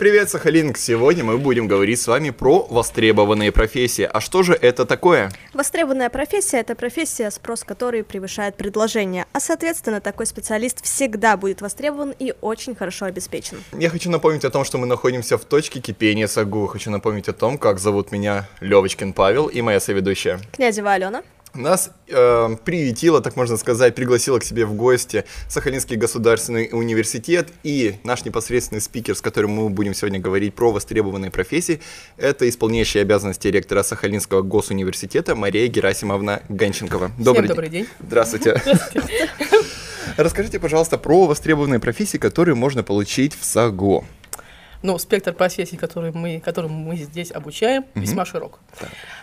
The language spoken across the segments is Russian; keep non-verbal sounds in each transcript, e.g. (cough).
привет, Сахалинг! Сегодня мы будем говорить с вами про востребованные профессии. А что же это такое? Востребованная профессия – это профессия, спрос которой превышает предложение, а соответственно такой специалист всегда будет востребован и очень хорошо обеспечен. Я хочу напомнить о том, что мы находимся в точке кипения САГУ. Хочу напомнить о том, как зовут меня Левочкин Павел и моя соведущая. Князева Алена. Нас э, приветила, так можно сказать, пригласила к себе в гости Сахалинский государственный университет и наш непосредственный спикер, с которым мы будем сегодня говорить про востребованные профессии, это исполняющая обязанности ректора Сахалинского госуниверситета Мария Герасимовна Ганченкова. Добрый, Всем добрый день. день. Здравствуйте. Расскажите, пожалуйста, про востребованные профессии, которые можно получить в САГО. Ну, спектр профессий, которые мы, которым мы здесь обучаем, mm-hmm. весьма широк.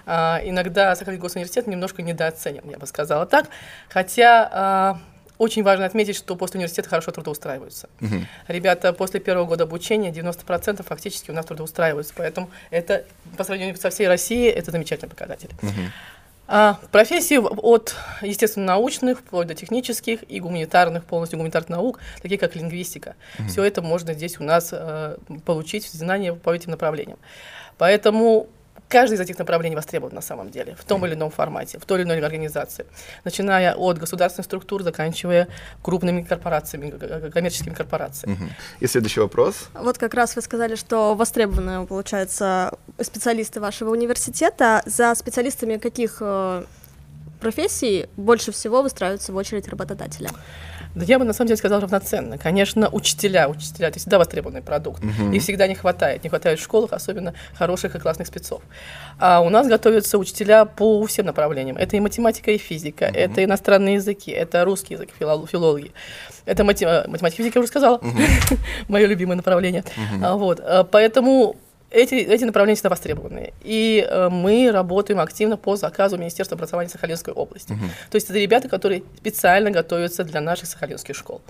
А, иногда Сахалинский госуниверситет немножко недооценен, я бы сказала так. Хотя а, очень важно отметить, что после университета хорошо трудоустраиваются. Угу. Ребята после первого года обучения 90% фактически у нас трудоустраиваются. Поэтому это по сравнению со всей Россией это замечательный показатель. Угу. А, профессии от естественно-научных, вплоть до технических и гуманитарных, полностью гуманитарных наук, такие как лингвистика. Mm-hmm. Все это можно здесь у нас э, получить, знания по этим направлениям. Поэтому Каждое из этих направлений востребован на самом деле, в том или ином формате, в той или иной организации, начиная от государственных структур, заканчивая крупными корпорациями, коммерческими корпорациями. Угу. И следующий вопрос. Вот как раз вы сказали, что востребованы, получается, специалисты вашего университета. За специалистами каких э, профессий больше всего выстраиваются в очередь работодателя? Да я бы на самом деле сказала равноценно. Конечно, учителя, учителя это всегда востребованный продукт. Угу. Их всегда не хватает. Не хватает в школах, особенно хороших и классных спецов. А у нас готовятся учителя по всем направлениям. Это и математика, и физика, угу. это иностранные языки, это русский язык, филологи. Это мати- математика, физика, я уже сказала, угу. (laughs) мое любимое направление. Угу. Вот. А, поэтому эти, эти направления всегда востребованы. И э, мы работаем активно по заказу Министерства образования Сахалинской области. Угу. То есть это ребята, которые специально готовятся для наших сахалинских школ.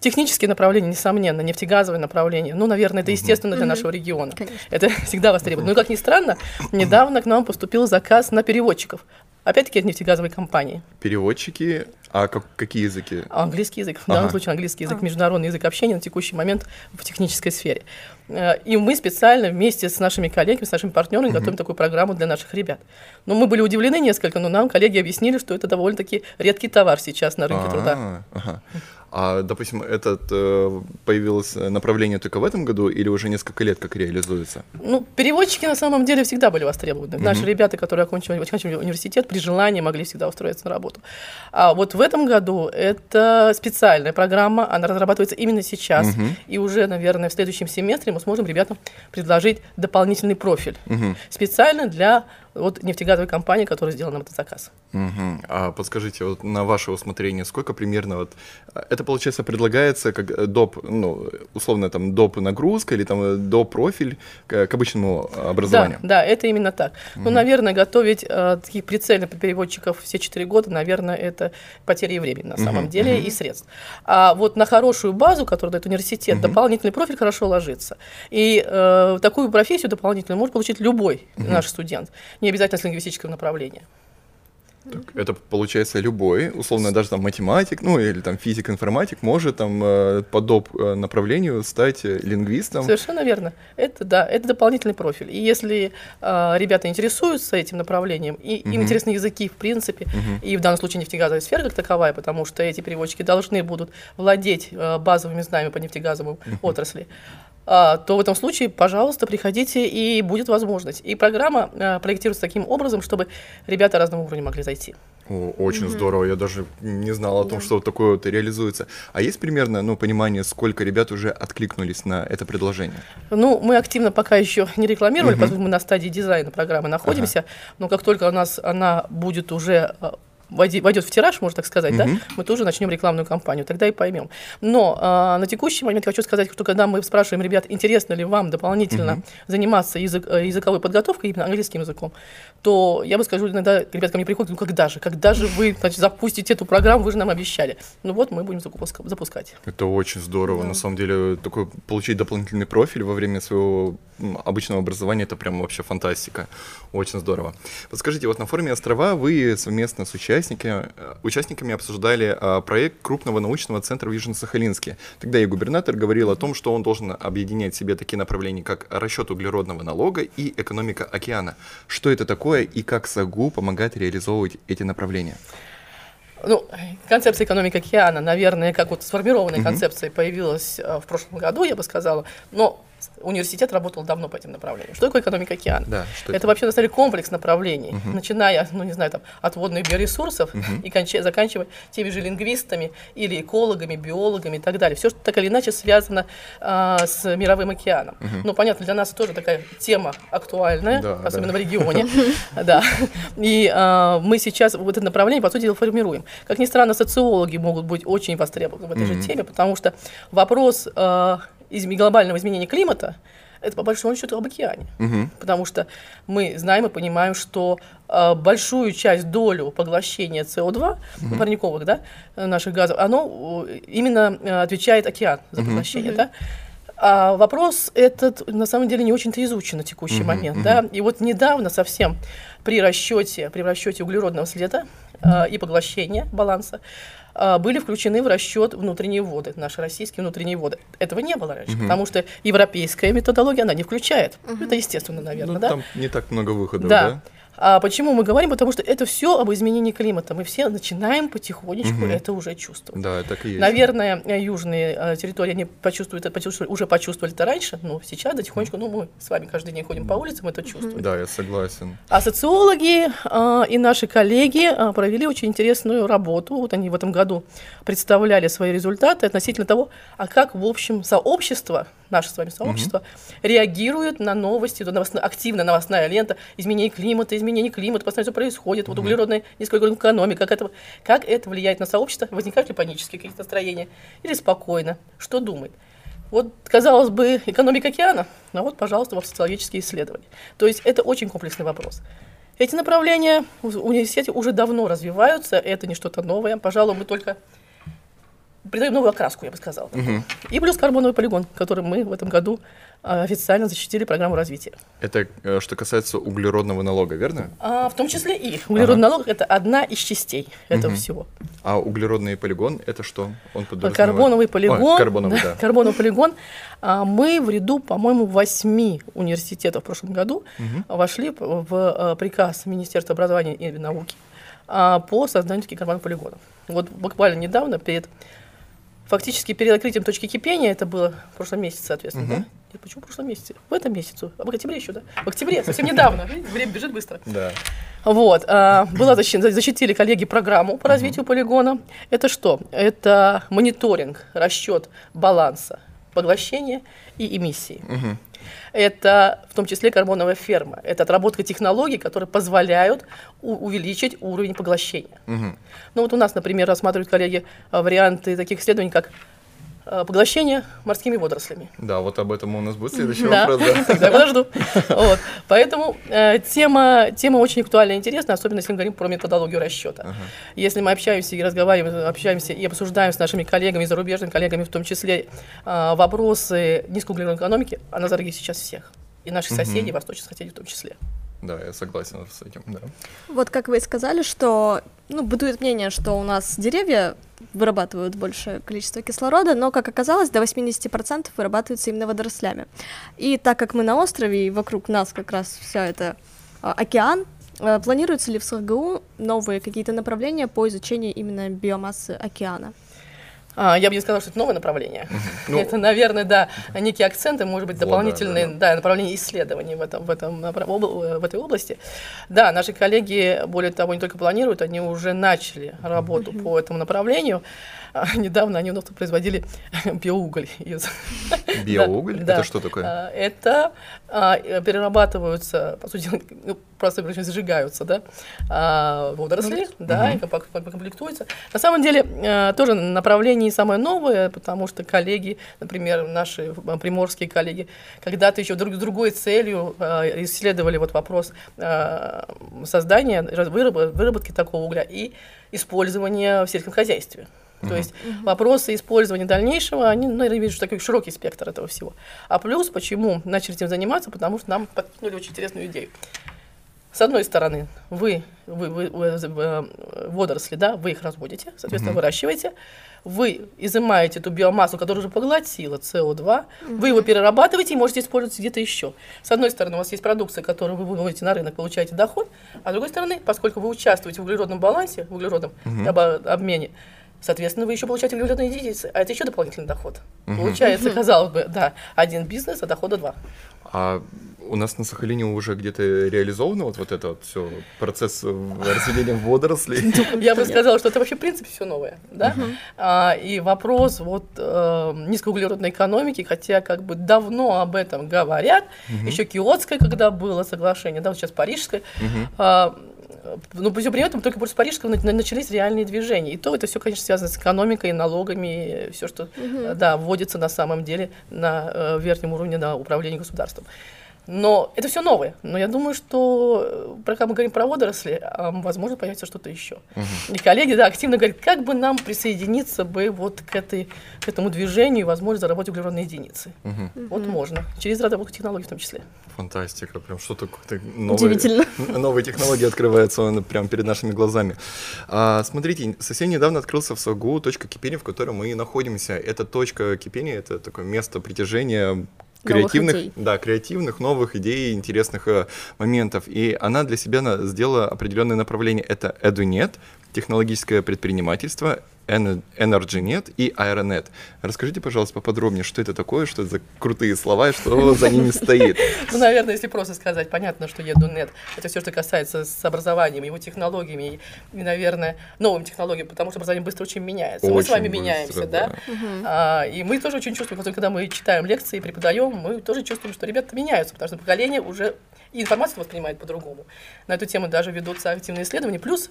Технические направления, несомненно, нефтегазовые направления, ну, наверное, это естественно для нашего региона. Конечно. Это (laughs) всегда востребовано. Но, как ни странно, недавно к нам поступил заказ на переводчиков. Опять-таки от нефтегазовой компании. Переводчики, а как, какие языки? Английский язык. В ага. данном случае английский язык, международный язык общения на текущий момент в технической сфере. Э, и мы специально вместе с нашими коллегами, с нашими партнерами угу. готовим такую программу для наших ребят. Но мы были удивлены несколько, но нам коллеги объяснили, что это довольно-таки редкий товар сейчас на рынке труда. Ага. А, допустим, это э, появилось направление только в этом году или уже несколько лет как реализуется? Ну, переводчики на самом деле всегда были востребованы. Mm-hmm. Наши ребята, которые окончили, окончили университет, при желании могли всегда устроиться на работу. А вот в этом году это специальная программа, она разрабатывается именно сейчас. Mm-hmm. И уже, наверное, в следующем семестре мы сможем ребятам предложить дополнительный профиль. Mm-hmm. Специально для вот нефтегазовой компании, которая сделала нам этот заказ. Угу. А подскажите, вот на ваше усмотрение, сколько примерно вот это получается предлагается как доп, ну условно там доп нагрузка или там доп профиль к, к обычному образованию? Да, да, это именно так. Угу. Ну, наверное, готовить э, таких прицельных переводчиков все четыре года, наверное, это потеря времени на самом угу. деле угу. и средств. А вот на хорошую базу, которую дает университет, угу. дополнительный профиль хорошо ложится. И э, такую профессию дополнительную может получить любой угу. наш студент не обязательно с лингвистического направления. Так, это получается любой, условно даже там математик, ну или там физик, информатик может там э, по доп э, направлению стать э, лингвистом. Совершенно верно. Это да, это дополнительный профиль. И если э, ребята интересуются этим направлением, и угу. им интересны языки в принципе, угу. и в данном случае нефтегазовая сфера как таковая, потому что эти переводчики должны будут владеть э, базовыми знаниями по нефтегазовой угу. отрасли, то в этом случае, пожалуйста, приходите, и будет возможность. И программа а, проектируется таким образом, чтобы ребята разного уровня могли зайти. О, очень mm-hmm. здорово, я даже не знал о том, yeah. что вот такое вот реализуется. А есть примерно ну, понимание, сколько ребят уже откликнулись на это предложение? Ну, мы активно пока еще не рекламировали, mm-hmm. поскольку мы на стадии дизайна программы находимся, ага. но как только у нас она будет уже а, войдет в тираж, можно так сказать, угу. да, мы тоже начнем рекламную кампанию, тогда и поймем. Но а, на текущий момент хочу сказать, что когда мы спрашиваем ребят, интересно ли вам дополнительно угу. заниматься язык, э, языковой подготовкой, именно английским языком, то я бы скажу, иногда ребята ко мне приходят, ну когда же, когда же вы значит, запустите эту программу, вы же нам обещали. Ну вот мы будем запускать. Это очень здорово, да. на самом деле, такой получить дополнительный профиль во время своего обычного образования, это прям вообще фантастика, очень здорово. Подскажите, вот на форуме «Острова» вы совместно с участием участники, участниками обсуждали проект крупного научного центра в Южно-Сахалинске. Тогда и губернатор говорил о том, что он должен объединять в себе такие направления, как расчет углеродного налога и экономика океана. Что это такое и как САГУ помогает реализовывать эти направления? Ну, концепция экономики океана, наверное, как вот сформированная mm-hmm. концепция появилась в прошлом году, я бы сказала, но университет работал давно по этим направлениям. Что такое экономика океана? Да, что это, это вообще на самом деле комплекс направлений, угу. начиная, ну не знаю, там, от водных биоресурсов угу. и кончая, заканчивая теми же лингвистами или экологами, биологами и так далее. Все, что так или иначе связано а, с мировым океаном. Угу. Ну, понятно, для нас тоже такая тема актуальная, да, особенно да. в регионе. (laughs) Да. И а, мы сейчас вот это направление, по сути дела, формируем. Как ни странно, социологи могут быть очень востребованы в этой же теме, потому что вопрос а, из глобального изменения климата, это по большому счету об океане. Угу. Потому что мы знаем и понимаем, что э, большую часть долю поглощения СО2, угу. парниковых, да, наших газов, оно именно э, отвечает океан за поглощение, угу. да. А вопрос этот на самом деле не очень-то изучен на текущий uh-huh, момент, uh-huh. да. И вот недавно совсем при расчете, при расчете углеродного следа э, и поглощения баланса а, были включены в расчет внутренние воды, наши российские внутренние воды. Этого не было раньше, угу. потому что европейская методология, она не включает. Угу. Это естественно, наверное, ну, да? Там не так много выходов, да? да? А почему мы говорим? Потому что это все об изменении климата. Мы все начинаем потихонечку угу. это уже чувствовать. Да, так и есть. Наверное, южные э, территории они почувствуют, это почувствовали, уже почувствовали это раньше, но сейчас потихонечку, ну мы с вами каждый день ходим по улицам, мы это чувствуем. Да, я согласен. А социологи э, и наши коллеги э, провели очень интересную работу. Вот они в этом году представляли свои результаты относительно того, а как в общем сообщество наше с вами сообщество, угу. реагирует на новости, новостная, активно новостная лента, изменение климата, изменение климата, постоянно все происходит, угу. вот углеродная, низкоуглеродная экономика, как это, как это влияет на сообщество, возникают ли панические какие-то настроения, или спокойно, что думает. Вот, казалось бы, экономика океана, а вот, пожалуйста, вот социологические исследования. То есть это очень комплексный вопрос. Эти направления в университете уже давно развиваются, это не что-то новое. Пожалуй, мы только придаем новую окраску, я бы сказала. Угу. И плюс карбоновый полигон, который мы в этом году а, официально защитили программу развития. Это э, что касается углеродного налога, верно? А, в том числе и. Углеродный ага. налог – это одна из частей этого угу. всего. А углеродный полигон – это что? Он Карбоновый полигон. Ой, карбоновый, (laughs) да. Карбоновый полигон. А, мы в ряду, по-моему, восьми университетов в прошлом году угу. вошли в э, приказ Министерства образования и науки а, по созданию таких карбоновых полигонов. Вот буквально недавно перед фактически перед открытием точки кипения, это было в прошлом месяце, соответственно, угу. да? Нет, почему в прошлом месяце? В этом месяце. А в октябре еще, да? В октябре, совсем недавно. (laughs) Время бежит быстро. Да. Вот. А, была защита, защитили коллеги программу по развитию полигона. Это что? Это мониторинг, расчет баланса поглощения и эмиссии. Угу это в том числе карбоновая ферма. Это отработка технологий, которые позволяют увеличить уровень поглощения. Угу. Ну вот у нас, например, рассматривают коллеги а, варианты таких исследований, как поглощение морскими водорослями. Да, вот об этом у нас будет следующий да. вопрос. Да, (laughs) тогда подожду. Вот. Поэтому э, тема, тема очень актуальна и интересна, особенно если мы говорим про методологию расчета. Ага. Если мы общаемся и разговариваем, общаемся и обсуждаем с нашими коллегами, зарубежными коллегами, в том числе э, вопросы низкоуглеродной экономики, она за сейчас всех. И наших угу. соседей, восточных соседей в том числе. Да, я согласен с этим, да. Вот как вы и сказали, что, ну, бытует мнение, что у нас деревья вырабатывают большее количество кислорода, но, как оказалось, до 80% вырабатывается именно водорослями. И так как мы на острове, и вокруг нас как раз вся это а, океан, а, планируются ли в СГУ новые какие-то направления по изучению именно биомассы океана? А, я бы не сказала, что это новое направление. (laughs) Ну, это, наверное, да, некие акценты, может быть, дополнительные вот, да, да. Да, направления исследований в, этом, в, этом, в этой области. Да, наши коллеги, более того, не только планируют, они уже начали работу по этому направлению. А, (laughs) недавно они у производили (laughs) биоуголь. Из... Биоуголь? Да, это да. что такое? А, это перерабатываются, по сути, ну, просто говоря, зажигаются, да, а, водоросли, mm-hmm. да, угу. и комплектуются. На самом деле, а, тоже направление самое новое, потому что коллеги, например, наши приморские коллеги, когда-то еще друг с другой целью а, исследовали вот вопрос а, создания, выработки такого угля и использования в сельском хозяйстве. То есть угу. вопросы использования дальнейшего, они, ну, я вижу такой широкий спектр этого всего. А плюс, почему начали этим заниматься, потому что нам подкинули очень интересную идею. С одной стороны, вы, вы, вы, вы э, водоросли, да, вы их разводите, соответственно, Мгм. выращиваете, вы изымаете эту биомассу, которая уже поглотила СО2, вы его перерабатываете и можете использовать где-то еще. С одной стороны, у вас есть продукция, которую вы выводите на рынок, получаете доход, а с другой стороны, поскольку вы участвуете в углеродном балансе, в углеродном обо- обмене, соответственно, вы еще получаете углеродные единицы, а это еще дополнительный доход. Получается, казалось бы, да, один бизнес, а дохода два. А у нас на Сахалине уже где-то реализовано вот, вот это вот все процесс разведения водорослей. (laughs) Я бы сказала, что это вообще, в принципе, все новое. Да? А, и вопрос вот э, низкоуглеродной экономики, хотя как бы давно об этом говорят, еще Киотское, когда было соглашение, да, вот сейчас Парижское, а, но при этом только после Парижского на- начались реальные движения. И то это все, конечно, связано с экономикой, налогами, все, что э, да, вводится на самом деле на э, верхнем уровне на управление государством. Но это все новое. Но я думаю, что э, когда мы говорим про водоросли, а, возможно, появится что-то еще. И коллеги, да, активно говорят, как бы нам присоединиться бы вот к, этой, к этому движению и, возможно, заработать углеродные единицы. Мгм. Вот можно. Через разработку технологий в том числе. Фантастика, прям что-то какое-то новое. Удивительно. (laughs) Новые технологии открываются он прямо перед нашими глазами. А, смотрите, совсем недавно открылся в СОГУ точка кипения, в которой мы и находимся. Это точка кипения, это такое место притяжения креативных, идей. да, креативных, новых идей, интересных э, моментов. И она для себя на- сделала определенное направление. Это EduNet, технологическое предпринимательство, EnergyNet и Aeronet. Расскажите, пожалуйста, поподробнее, что это такое, что это за крутые слова и что за ними стоит. Ну, наверное, если просто сказать, понятно, что EduNet — это все, что касается с образованием, его технологиями и, наверное, новым технологиям, потому что образование быстро очень меняется. мы с вами меняемся, да. А, и мы тоже очень чувствуем, потому что когда мы читаем лекции, преподаем, мы тоже чувствуем, что ребята меняются, потому что поколение уже и информацию воспринимает по-другому. На эту тему даже ведутся активные исследования. Плюс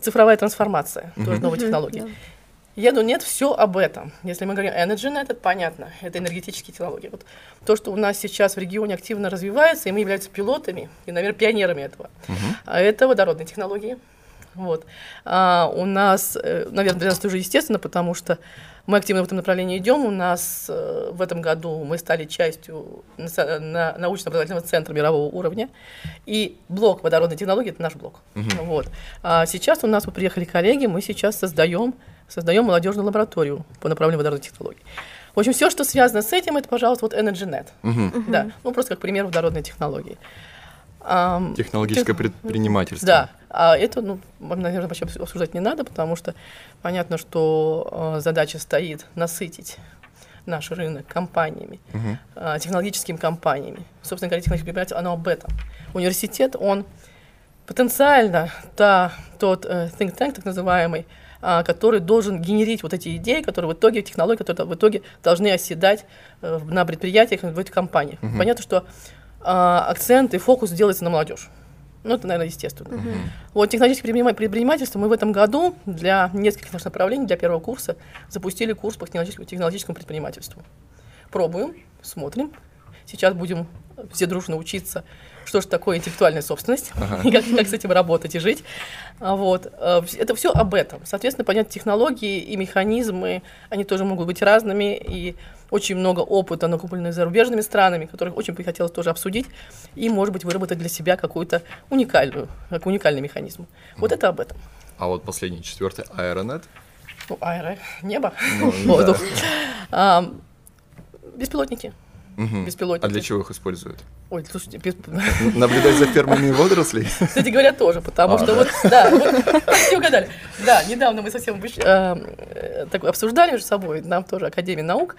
цифровая трансформация, тоже технология. да. Еду нет, все об этом. Если мы говорим EnergyNet, это понятно, это энергетические технологии. Вот то, что у нас сейчас в регионе активно развивается, и мы являемся пилотами и, наверное, пионерами этого. А это водородные технологии. Вот. А у нас, э, наверное, для нас тоже естественно, потому что мы активно в этом направлении идем. У нас э, в этом году мы стали частью научно-образовательного центра мирового уровня. И блок водородной технологии – это наш блок. Вот. А сейчас у нас вот приехали коллеги, мы сейчас создаем, создаем молодежную лабораторию по направлению водородной технологии. В общем, все, что связано с этим, это, пожалуйста, вот EnergyNet. Мгм. Да, ну просто как пример водородной технологии. Технологическое тех- предпринимательство. Да, а это, ну, наверное, вообще обсуждать не надо, потому что понятно, что э, задача стоит насытить наш рынок компаниями, э, технологическими компаниями. Собственно говоря, технологическое предприятие, оно об этом. Университет, он потенциально та, тот э, think tank, так называемый, а, который должен генерить вот эти идеи, которые в итоге, технологии, которые в итоге должны оседать э, на предприятиях, в этих компаниях. Понятно, что а, акцент и фокус делается на молодежь. Ну, это, наверное, естественно. Вот технологическое предпринима- предпринимательство мы в этом году для нескольких наших направлений, для первого курса, запустили курс по технологическому, технологическому предпринимательству. Пробуем, смотрим. Сейчас будем все дружно учиться, что же такое интеллектуальная собственность, (laughs) и как, как с этим работать и жить. А Вот. э, Это все об этом. Соответственно, понятно, технологии и механизмы, они тоже могут быть разными, и очень много опыта, накопленных зарубежными странами, которых очень бы хотелось тоже обсудить, и, может быть, выработать для себя какую-то уникальную, как уникальный механизм. Вот это об этом. А вот последний, четвертый, Aeronet. Ну, аэро, небо, Ну, (laughs) воздух. А, Беспилотники. Мгм. Беспилотники. А для чего их используют? Ой, слушайте, бес- (laughs) Наблюдать за фермами водорослей? Кстати говоря, тоже, потому А, что да? вот, да, вот, все угадали. Да, недавно мы совсем э, э, так обсуждали между собой, нам тоже Академия наук,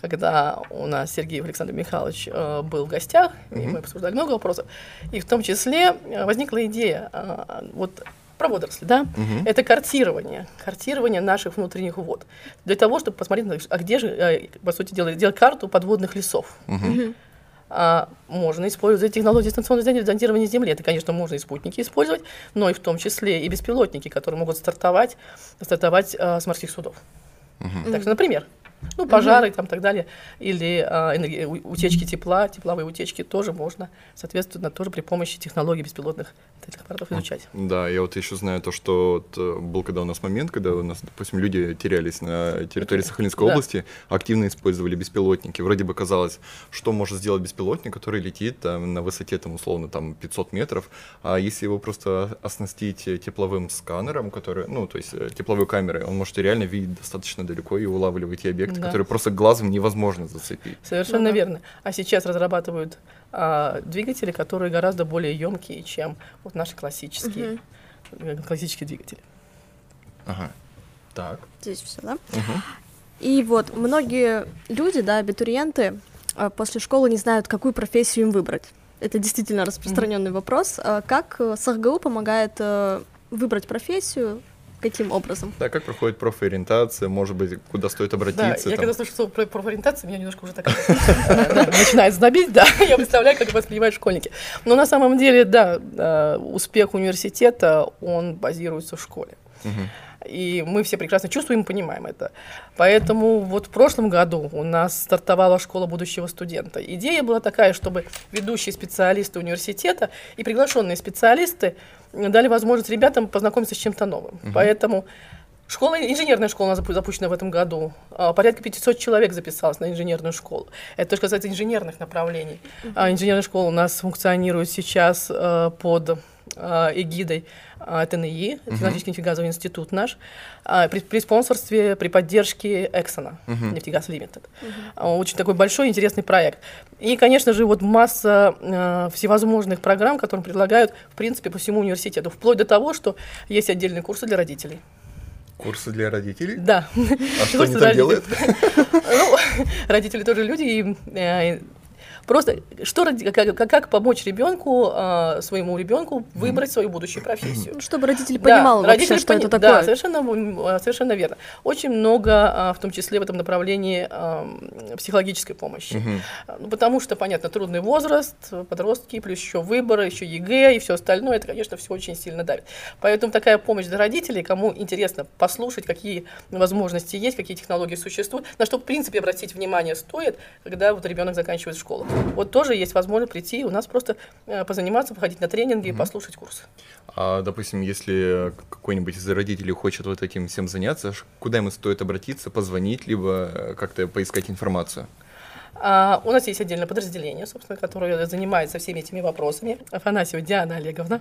когда у нас Сергей Александр Михайлович э, был в гостях, и мы обсуждали много вопросов, и в том числе э, возникла идея э, вот про водоросли, да, это картирование, картирование наших внутренних вод, для того, чтобы посмотреть, а где же, э, по сути дела, делать карту подводных лесов. А, можно использовать технологии дистанционного зондирования Земли. Это, конечно, можно и спутники использовать, но и в том числе и беспилотники, которые могут стартовать, стартовать а, с морских судов. Так что, например, Ну, пожары там и так далее, или а, энерги- утечки тепла, тепловые утечки тоже можно, соответственно, тоже при помощи технологий беспилотных этих аппаратов изучать. Да, я вот еще знаю то, что вот, э, был когда у нас момент, когда у нас, допустим, люди терялись на территории Сахалинской Да. области, активно использовали беспилотники. Вроде бы казалось, что может сделать беспилотник, который летит там, на высоте, там, условно, там, 500 метров, а если его просто оснастить тепловым сканером, который, ну, то есть э, тепловой камерой, он может реально видеть достаточно далеко и улавливать те объекты, Да. которые просто глазом невозможно зацепить. Совершенно Ну да. верно. А сейчас разрабатывают а, двигатели, которые гораздо более емкие, чем вот наши классические, э, классические двигатели. Ага. Так. Здесь все, да? Мгм. И вот многие люди, да, абитуриенты, э, после школы не знают, какую профессию им выбрать. Это действительно распространенный вопрос. А Как э, СахГУ помогает э, выбрать профессию? Каким образом? Да, как проходит профориентация, может быть, куда стоит Да, обратиться? я там? когда слышу слово про профориентацию, меня немножко уже так да, (laughs) (laughs) начинает знобить, да, (laughs) я представляю, как воспринимают школьники. Но на самом деле, да, э, успех университета, он базируется в школе. И мы все прекрасно чувствуем и понимаем это. Поэтому вот в прошлом году у нас стартовала школа будущего студента. Идея была такая, чтобы ведущие специалисты университета и приглашенные специалисты дали возможность ребятам познакомиться с чем-то новым. Поэтому Школа, инженерная школа у нас запу- запущена в этом году. А, Порядка 500 человек записалось на инженерную школу. Это то, что касается инженерных направлений. А, Инженерная школа у нас функционирует сейчас э, под эгидой э, ТНИ, Технологический нефтегазовый институт наш, а, при, при спонсорстве, при поддержке Эксона, нефтегаз Лимитед. А, Очень такой большой интересный проект. И, конечно же, вот масса э, всевозможных программ, которые предлагают, в принципе, по всему университету, вплоть до того, что есть отдельные курсы для родителей. Курсы для родителей? Да. А что они для там делают? Ну, (laughs) родители тоже люди, и э, просто что, как, как- помочь ребенку, э, своему ребенку выбрать свою будущую профессию. Чтобы родитель Да, понимал вообще, родители что пони- это Да, такое. совершенно, м, э, совершенно верно. Очень много, а, в том числе в этом направлении, психологической помощи. А, Ну, потому что, понятно, трудный возраст, подростки, плюс еще выборы, еще ЕГЭ и все остальное, это, конечно, все очень сильно давит. Поэтому такая помощь для родителей, кому интересно послушать, какие возможности есть, какие технологии существуют, на что, в принципе, обратить внимание стоит, когда вот ребенок заканчивает школу. Вот тоже есть возможность прийти, у нас просто э, позаниматься, походить на тренинги, послушать курсы. А, допустим, если какой-нибудь из родителей хочет вот этим всем заняться, куда ему стоит обратиться, позвонить, либо э, как-то поискать информацию? А, у нас есть отдельное подразделение, собственно, которое занимается всеми этими вопросами. Афанасьева Диана Олеговна,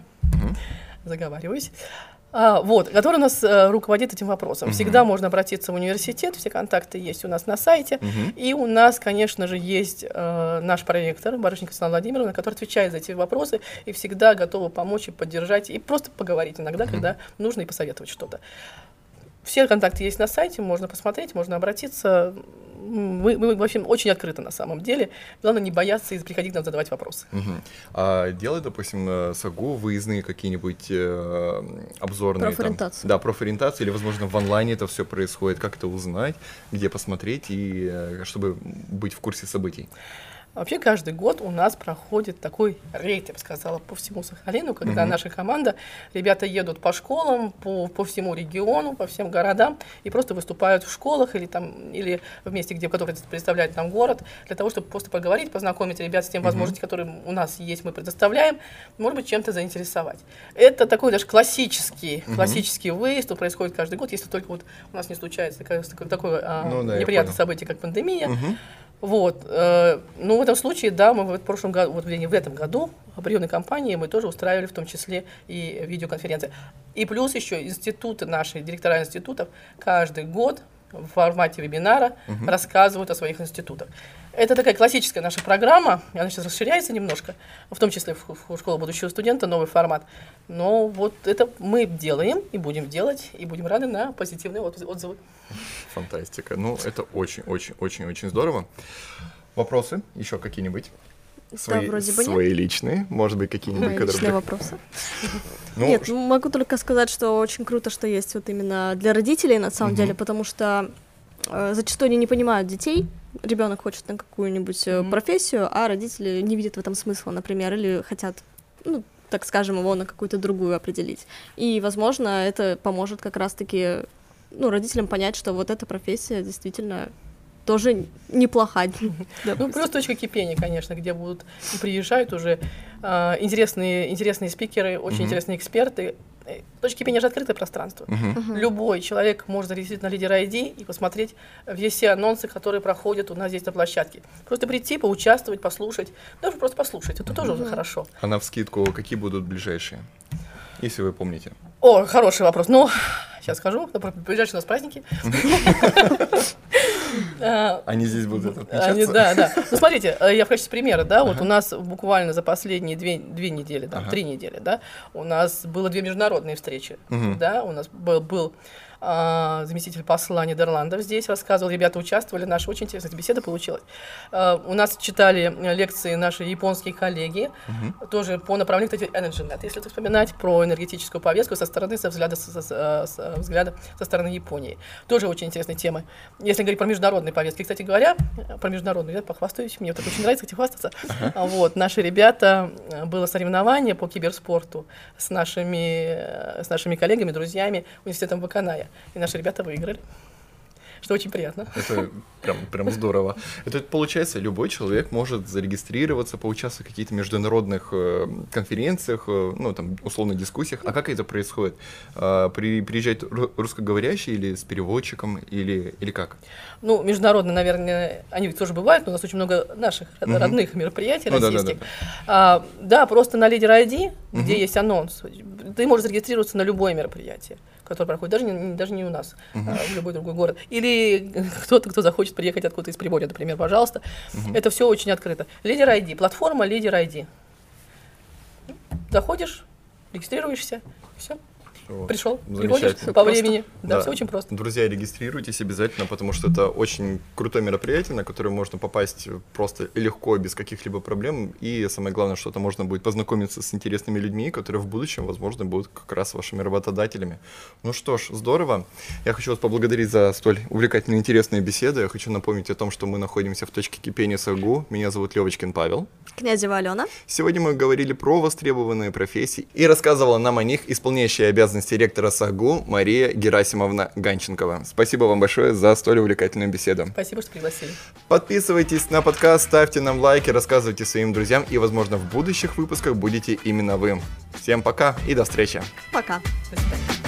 заговариваюсь, А, вот, который у нас э, руководит этим вопросом. Всегда можно обратиться в университет, все контакты есть у нас на сайте. И у нас, конечно же, есть э, наш проректор Барышникова Светлана Владимировна, который отвечает за эти вопросы и всегда готова помочь и поддержать, и просто поговорить иногда, когда нужно, и посоветовать что-то. Все контакты есть на сайте, можно посмотреть, можно обратиться. Мы, мы, в общем, очень открыты на самом деле. Главное не бояться и приходить к нам задавать вопросы. Мгм. А делает, допустим, САГУ выездные какие-нибудь э, обзорные? там? Профориентации. Да, профориентации, или, возможно, в онлайне это все происходит. Как это узнать, где посмотреть, и э, чтобы быть в курсе событий? Вообще каждый год у нас проходит такой рейд, я бы сказала, по всему Сахалину, когда наша команда, ребята едут по школам, по, по всему региону, по всем городам и просто выступают в школах или там или в месте, где который представляет нам город, для того, чтобы просто поговорить, познакомить ребят с тем возможностями, которые у нас есть, мы предоставляем, может быть, чем-то заинтересовать. Это такой даже классический, классический выезд, он происходит каждый год, если только вот у нас не случается такое, такое, а, Ну да, неприятное событие, как пандемия. Вот. э, Ну, в этом случае, да, мы в прошлом году, вот в этом году в приемной кампании мы тоже устраивали в том числе и видеоконференции. И плюс еще институты наши, директора институтов каждый год в формате вебинара рассказывают о своих институтах. Это такая классическая наша программа, и она сейчас расширяется немножко, в том числе в, в школу будущего студента, новый формат. Но вот это мы делаем и будем делать, и будем рады на позитивные отзы- отзывы. Фантастика. Ну, это очень-очень-очень-очень здорово. Вопросы еще какие-нибудь? Свои, вроде бы нет. свои личные, может быть, какие-нибудь, Мои которые... личные вопросы. (laughs) Ну, Нет, ш- могу только сказать, что очень круто, что есть вот именно для родителей на самом деле, потому что э, зачастую они не понимают детей. Ребенок хочет на какую-нибудь Мгм. профессию, а родители не видят в этом смысла, например, или хотят, ну, так скажем, его на какую-то другую определить. И, возможно, это поможет как раз-таки ну, родителям понять, что вот эта профессия действительно тоже неплоха. (laughs) Ну, плюс точка кипения, конечно, где будут приезжают уже э, интересные, интересные спикеры, очень интересные эксперты. Точка кипения же открытое пространство. Любой человек может зарегистрироваться на лидер ID и посмотреть все анонсы, которые проходят у нас здесь на площадке. Просто прийти, поучаствовать, послушать. Даже просто послушать. Это тоже уже хорошо. А на вскидку какие будут ближайшие? Если вы помните. О, хороший вопрос. Ну, сейчас скажу. Ближайшие у нас праздники. (laughs) Они здесь будут отмечаться? Да, да. (laughs) Ну, смотрите, э, я в качестве примера, да, вот у нас буквально за последние две, две недели, да, три недели, да, у нас было две международные встречи, да, у нас был, был а, заместитель посла Нидерландов здесь рассказывал, ребята участвовали, наша очень интересная беседа получилась. А, у нас читали лекции наши японские коллеги, угу. тоже по направлению, кстати, EnergyNet, если это вспоминать, про энергетическую повестку со стороны, со взгляда, со, со, со взгляда со стороны Японии. Тоже очень интересная тема. Если говорить про международные повестки, кстати говоря, про международные, я похвастаюсь, мне вот это очень нравится, кстати, хвастаться. Uh-huh. Вот, наши ребята, было соревнование по киберспорту с нашими, с нашими коллегами, друзьями университетом Баканая. И наши ребята выиграли что очень приятно. Это прям, прям здорово. Это получается, любой человек может зарегистрироваться, поучаствовать в каких-то международных э, конференциях, э, ну, там, условно, дискуссиях. А как это происходит? Э, при, приезжает русскоговорящий или с переводчиком, или, или как? Ну, международные, наверное, они ведь тоже бывают, но у нас очень много наших угу. родных мероприятий ну, российских. Да, да, да. А, да, просто на лидер ID, угу. где есть анонс, ты можешь зарегистрироваться на любое мероприятие который проходит, даже не, даже не у нас, uh-huh. а в любой другой город. Или (laughs) кто-то, кто захочет приехать откуда-то из Приморья, например, пожалуйста. Uh-huh. Это все очень открыто. Лидер ID, платформа Лидер ID. Заходишь, регистрируешься, все. Пришел, приходишь по времени. Да, да, все очень просто. Друзья, регистрируйтесь обязательно, потому что это очень крутое мероприятие, на которое можно попасть просто легко, без каких-либо проблем. И самое главное, что это можно будет познакомиться с интересными людьми, которые в будущем, возможно, будут как раз вашими работодателями. Ну что ж, здорово. Я хочу вас поблагодарить за столь увлекательные, интересные беседы. Я хочу напомнить о том, что мы находимся в точке кипения САГУ. Меня зовут Левочкин Павел. Князева Алена. Сегодня мы говорили про востребованные профессии и рассказывала нам о них исполняющая обязанности обязанности ректора САГУ Мария Герасимовна Ганченкова. Спасибо вам большое за столь увлекательную беседу. Спасибо, что пригласили. Подписывайтесь на подкаст, ставьте нам лайки, рассказывайте своим друзьям и, возможно, в будущих выпусках будете именно вы. Всем пока и до встречи. Пока. До свидания.